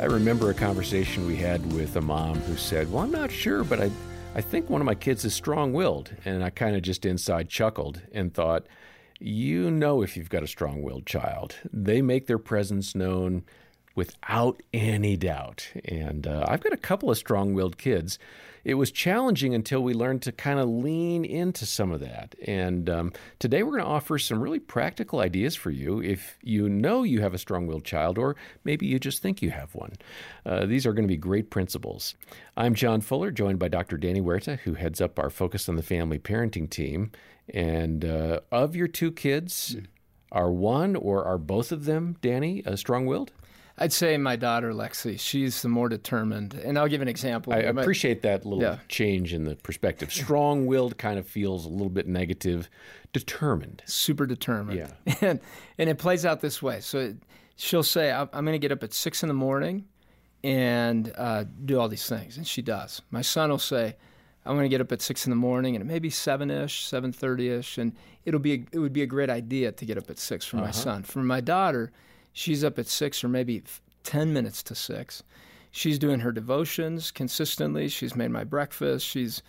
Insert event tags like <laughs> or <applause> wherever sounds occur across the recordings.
I remember a conversation we had with a mom who said, Well, I'm not sure, but I, I think one of my kids is strong willed. And I kind of just inside chuckled and thought, You know, if you've got a strong willed child, they make their presence known without any doubt. And uh, I've got a couple of strong willed kids. It was challenging until we learned to kind of lean into some of that. And um, today we're going to offer some really practical ideas for you if you know you have a strong willed child, or maybe you just think you have one. Uh, these are going to be great principles. I'm John Fuller, joined by Dr. Danny Huerta, who heads up our Focus on the Family parenting team. And uh, of your two kids, are one or are both of them, Danny, uh, strong willed? I'd say my daughter Lexi. She's the more determined, and I'll give an example. I appreciate that little yeah. change in the perspective. Strong-willed kind of feels a little bit negative. Determined, super determined. Yeah, <laughs> and and it plays out this way. So it, she'll say, "I'm, going to get up at six in the morning and uh, do all these things," and she does. My son will say. I'm going to get up at six in the morning, and it may be seven ish, seven thirty ish, and it'll be a, it would be a great idea to get up at six for uh-huh. my son. For my daughter, She's up at six or maybe 10 minutes to six. She's doing her devotions consistently. She's made my breakfast. She's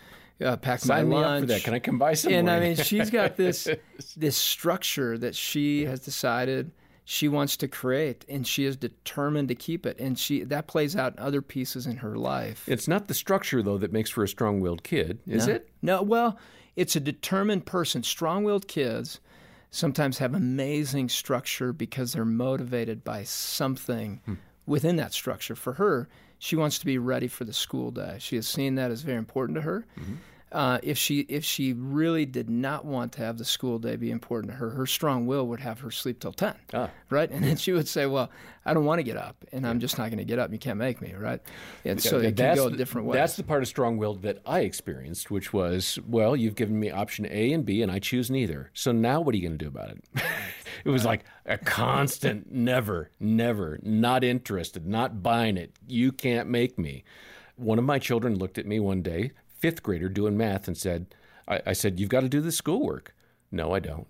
uh, packed Sign my lunch. For that. Can I come by some? And I mean, she's got this <laughs> this structure that she has decided she wants to create, and she is determined to keep it. And she that plays out in other pieces in her life. It's not the structure though that makes for a strong-willed kid, is no. it? No. Well, it's a determined person. Strong-willed kids sometimes have amazing structure because they're motivated by something hmm. within that structure. For her, she wants to be ready for the school day. She has seen that as very important to her. Mm-hmm. Uh, if she if she really did not want to have the school day be important to her, her strong will would have her sleep till ten, ah. right? And then she would say, "Well, I don't want to get up, and I'm just not going to get up. You can't make me, right?" And so it can go a different way. That's the part of strong will that I experienced, which was, "Well, you've given me option A and B, and I choose neither. So now, what are you going to do about it?" <laughs> it was like a constant, <laughs> never, never, not interested, not buying it. You can't make me. One of my children looked at me one day, fifth grader doing math and said, I, I said, You've got to do the schoolwork. No, I don't.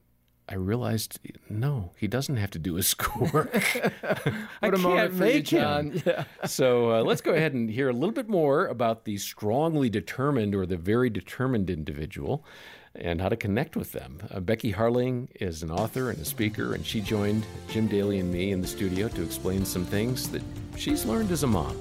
I realized, no, he doesn't have to do his <laughs> schoolwork. <laughs> I can't make you, him. <laughs> Yeah. so uh, let's go ahead and hear a little bit more about the strongly determined or the very determined individual and how to connect with them. Uh, Becky Harling is an author and a speaker, and she joined Jim Daly and me in the studio to explain some things that she's learned as a mom.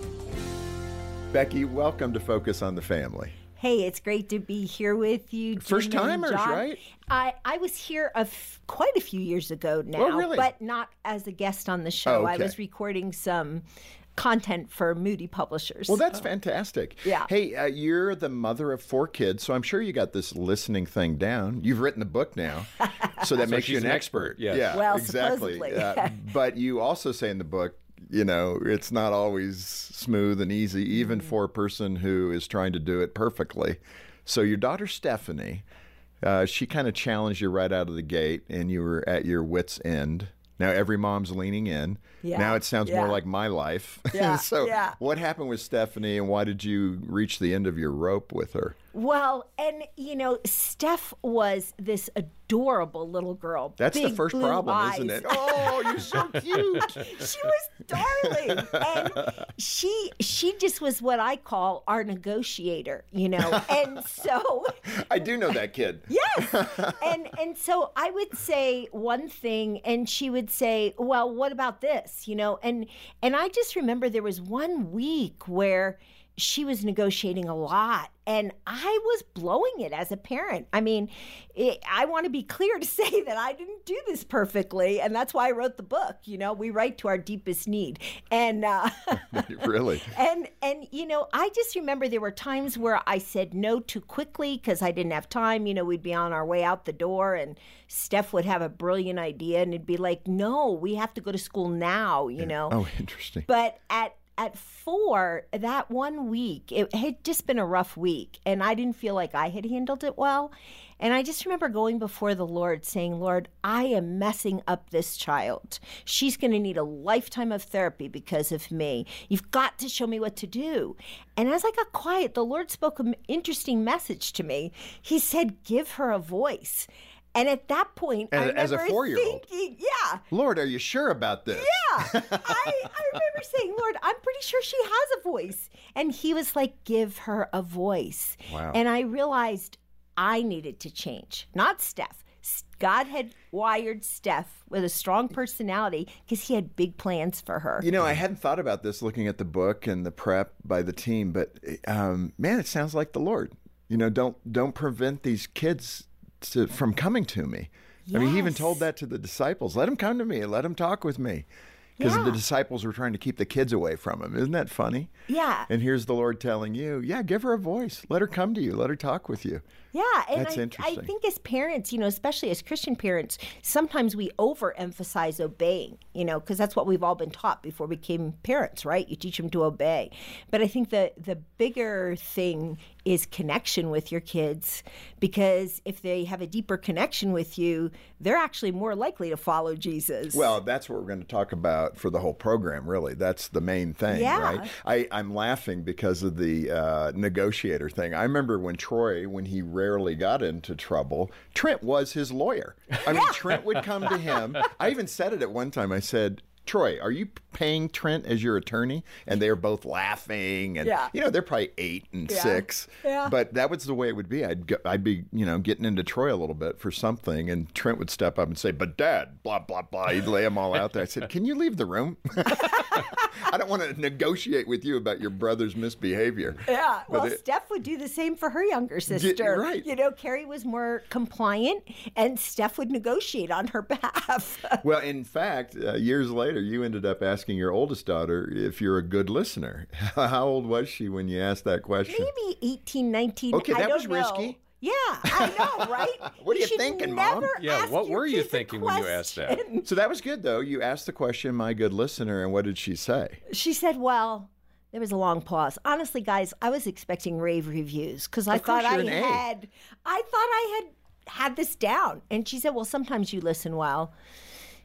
Becky, welcome to Focus on the Family. Hey, it's great to be here with you. First timers, right? I, I was here a f- quite a few years ago now, oh, really? but not as a guest on the show. Oh, okay. I was recording some content for Moody Publishers. Well, that's fantastic. Yeah. Hey, uh, you're the mother of four kids, so I'm sure you got this listening thing down. You've written the book now, so <laughs> that so makes you an, an expert. expert. Yeah. yeah. Well, exactly. Uh, but you also say in the book you know, it's not always smooth and easy, even for a person who is trying to do it perfectly. So your daughter Stephanie, uh, she kind of challenged you right out of the gate, and you were at your wits' end. Now every mom's leaning in. Yeah. Now it sounds yeah. more like my life. <laughs> Yeah. so yeah. what happened with Stephanie, and why did you reach the end of your rope with her? Well, and you know, Steph was this adorable little girl. That's the first problem, eyes. isn't it? <laughs> Oh, you're so cute. <laughs> she was darling, and she she just was what I call our negotiator, you know. <laughs> And so I do know that kid. Yes, and and so I would say one thing, and she would say, "Well, what about this?" You know, and and I just remember there was one week where she was negotiating a lot and I was blowing it as a parent. I mean, it, I want to be clear to <laughs> say that I didn't do this perfectly, and that's why I wrote the book. You know, we write to our deepest need, and uh, <laughs> really, <laughs> and and you know, I just remember there were times where I said no too quickly because I didn't have time. You know, we'd be on our way out the door, and Steph would have a brilliant idea, and it'd be like, "No, we have to go to school now." You yeah. know. Oh, interesting. But at at four, that one week, it had just been a rough week, and I didn't feel like I had handled it well. And I just remember going before the Lord saying, Lord, I am messing up this child. She's going to need a lifetime of therapy because of me. You've got to show me what to do. And as I got quiet, the Lord spoke an interesting message to me. He said, Give her a voice. And at that point, as, I as a four-year-old, thinking, yeah, Lord, are you sure about this? Yeah, <laughs> I, I remember saying, Lord, I'm pretty sure she has a voice. And he was like, give her a voice. Wow. And I realized I needed to change, not Steph. God had wired Steph with a strong personality because he had big plans for her. You know, I hadn't thought about this looking at the book and the prep by the team, but um, man, it sounds like the Lord. You know, don't don't prevent these kids to, from coming to me. I mean, he even told that to the disciples. Let them come to me. Let them talk with me. Because Yeah. the disciples were trying to keep the kids away from him. Isn't that funny? Yeah. And here's the Lord telling you, yeah, give her a voice. Let her come to you. Let her talk with you. Yeah, and That's I, interesting. I think as parents, you know, especially as Christian parents, sometimes we overemphasize obeying, you know, because that's what we've all been taught before we became parents, right? You teach them to obey. But I think the the bigger thing is connection with your kids because if they have a deeper connection with you, they're actually more likely to follow Jesus. Well, that's what we're going to talk about for the whole program, really. That's the main thing, Yeah. right? I, I'm laughing because of the uh, negotiator thing. I remember when Troy, when he rarely got into trouble, Trent was his lawyer. I mean, Trent would come to him. I even said it at one time. I said, Troy, are you paying Trent as your attorney? And they're both laughing, and Yeah. you know they're probably eight and Yeah. six. Yeah. But that was the way it would be. I'd go, I'd be you know getting into Troy a little bit for something, and Trent would step up and say, "But Dad, blah blah blah." He'd lay them all out there. I said, "Can you leave the room? <laughs> I don't want to negotiate with you about your brother's misbehavior." Yeah, But well, it- Steph would do the same for her younger sister. right. You know, Carrie was more compliant, and Steph would negotiate on her <laughs> behalf. Well, in fact, uh, years later, you ended up asking your oldest daughter if you're a good listener. <laughs> How old was she when you asked that question? Maybe 18, 19. Okay, I that don't was know. risky. Yeah, I know, <laughs> right? What are you should thinking, Mom? Yeah, what were you kids a thinking when you asked that? So that was good, though. You asked the question, "My good listener," and what did she say? She said, "Well." There was a long pause. Honestly, guys, I was expecting rave reviews because I thought I you're an A. had, I thought I had had this down. And she said, "Well, sometimes you listen well."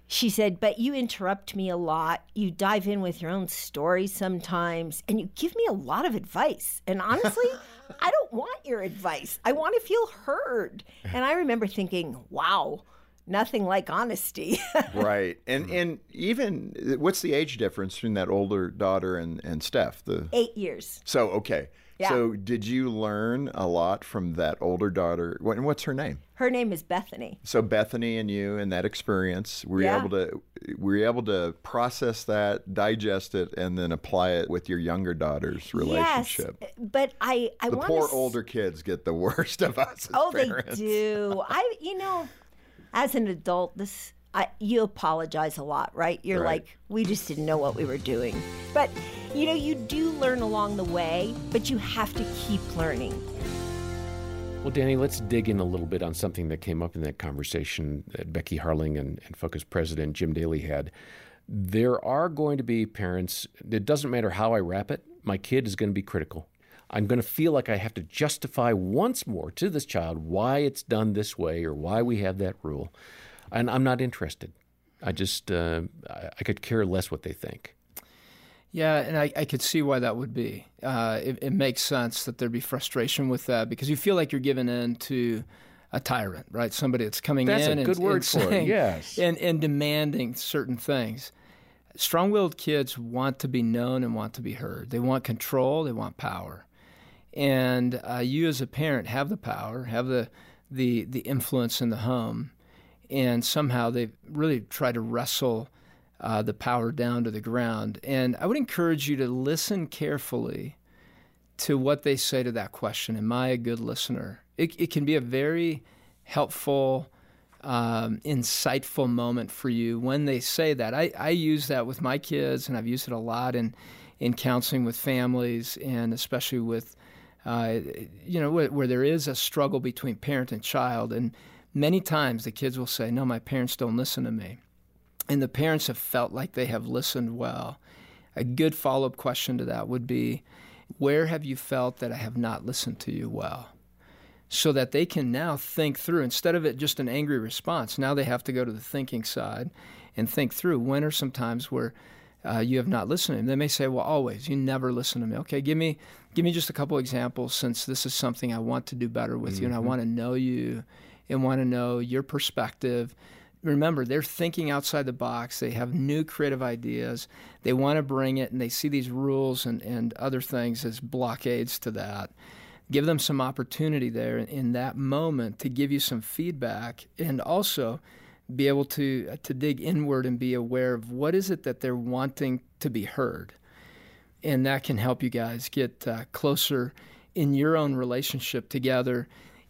She said, "But you interrupt me a lot. You dive in with your own story sometimes, and you give me a lot of advice. And honestly, <laughs> I don't want your advice. I want to feel heard." And I remember thinking, "Wow, nothing like honesty." <laughs> right and and even what's the age difference between that older daughter and and steph the Eight years. so okay Yeah. so did you learn a lot from that older daughter what, and what's her name Her name is Bethany. so bethany and you and that experience were you able to were you able to process that digest it and then apply it with your younger daughter's relationship Yes, but I I the poor to older kids get the <laughs> worst of us as Oh, parents. they do. I, you know, as an adult, this I, you apologize a lot, right? You're Right. like, we just didn't know what we were doing. But you know, you do learn along the way, but you have to keep learning. Well, Danny, let's dig in a little bit on something that came up in that conversation that Becky Harling and, and Focus President Jim Daly had. There are going to be parents, it doesn't matter how I wrap it, my kid is going to be critical. I'm going to feel like I have to justify once more to this child why it's done this way or why we have that rule. And I'm not interested. I just, uh, I, could care less what they think. Yeah, and I, I could see why that would be. Uh, it, it makes sense that there'd be frustration with that because you feel like you're giving in to a tyrant, right? Somebody that's coming That's a in and, good word and for it, yes. and, and demanding certain things. Strong willed kids want to be known and want to be heard. They want control, they want power. And uh, you, as a parent, have the power, have the, the, the influence in the home. And somehow they really try to wrestle uh, the power down to the ground. And I would encourage you to listen carefully to what they say to that question. Am I a good listener? It, it can be a very helpful, um, insightful moment for you when they say that. I, I use that with my kids, and I've used it a lot in, in counseling with families, and especially with, uh, you know, where, where there is a struggle between parent and child. And many times the kids will say, No, my parents don't listen to me and the parents have felt like they have listened well. A good follow up question to that would be Where have you felt that I have not listened to you well? So that they can now think through, instead of it just an angry response, now they have to go to the thinking side and think through when are some times where uh, you have not listened to them. They may say, Well, always, you never listen to me. Okay, give me, give me just a couple examples since this is something I want to do better with you and I mm-hmm. want to know you and want to know your perspective remember, they're thinking outside the box. They have new creative ideas. They want to bring it, and they see these rules and, and other things as blockades to that. Give them some opportunity there in that moment to give you some feedback and also be able to, to dig inward and be aware of what is it that they're wanting to be heard. And that can help you guys get uh, closer in your own relationship together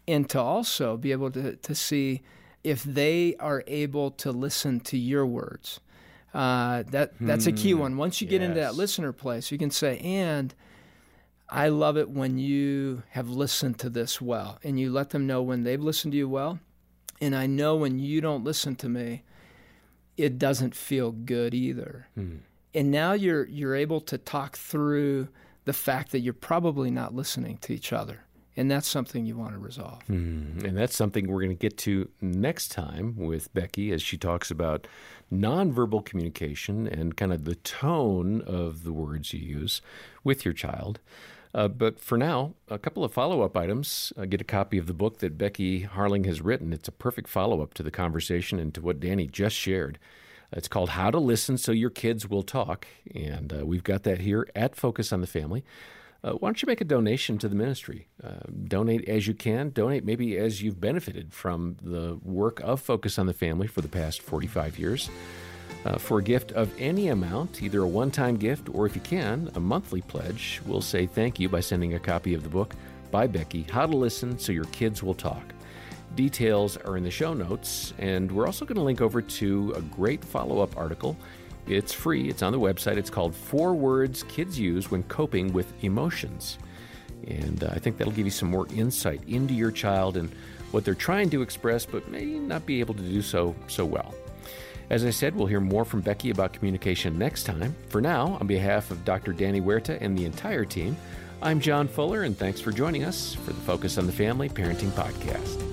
and to also be able to, to see if they are able to listen to your words. Uh, that that's a key hmm. one. Once you get yes. into that listener place, you can say, "And I love it when you have listened to this well, and you let them know when they've listened to you well, and I know when you don't listen to me, it doesn't feel good either." Hmm. And now you're you're able to talk through the fact that you're probably not listening to each other. And that's something you want to resolve. Mm, and that's something we're going to get to next time with Becky as she talks about nonverbal communication and kind of the tone of the words you use with your child. Uh, but for now, a couple of follow up items. Uh, get a copy of the book that Becky Harling has written. It's a perfect follow up to the conversation and to what Danny just shared. It's called How to Listen So Your Kids Will Talk. And uh, we've got that here at Focus on the Family. Uh, why don't you make a donation to the ministry? Uh, donate as you can. Donate maybe as you've benefited from the work of Focus on the Family for the past 45 years. Uh, for a gift of any amount, either a one time gift or, if you can, a monthly pledge, we'll say thank you by sending a copy of the book by Becky, How to Listen So Your Kids Will Talk. Details are in the show notes, and we're also going to link over to a great follow up article it's free, it's on the website. It's called Four Words Kids Use When Coping with Emotions. And uh, I think that'll give you some more insight into your child and what they're trying to express, but may not be able to do so so well. As I said, we'll hear more from Becky about communication next time. For now, on behalf of Dr. Danny Huerta and the entire team, I'm John Fuller, and thanks for joining us for the Focus on the Family Parenting Podcast.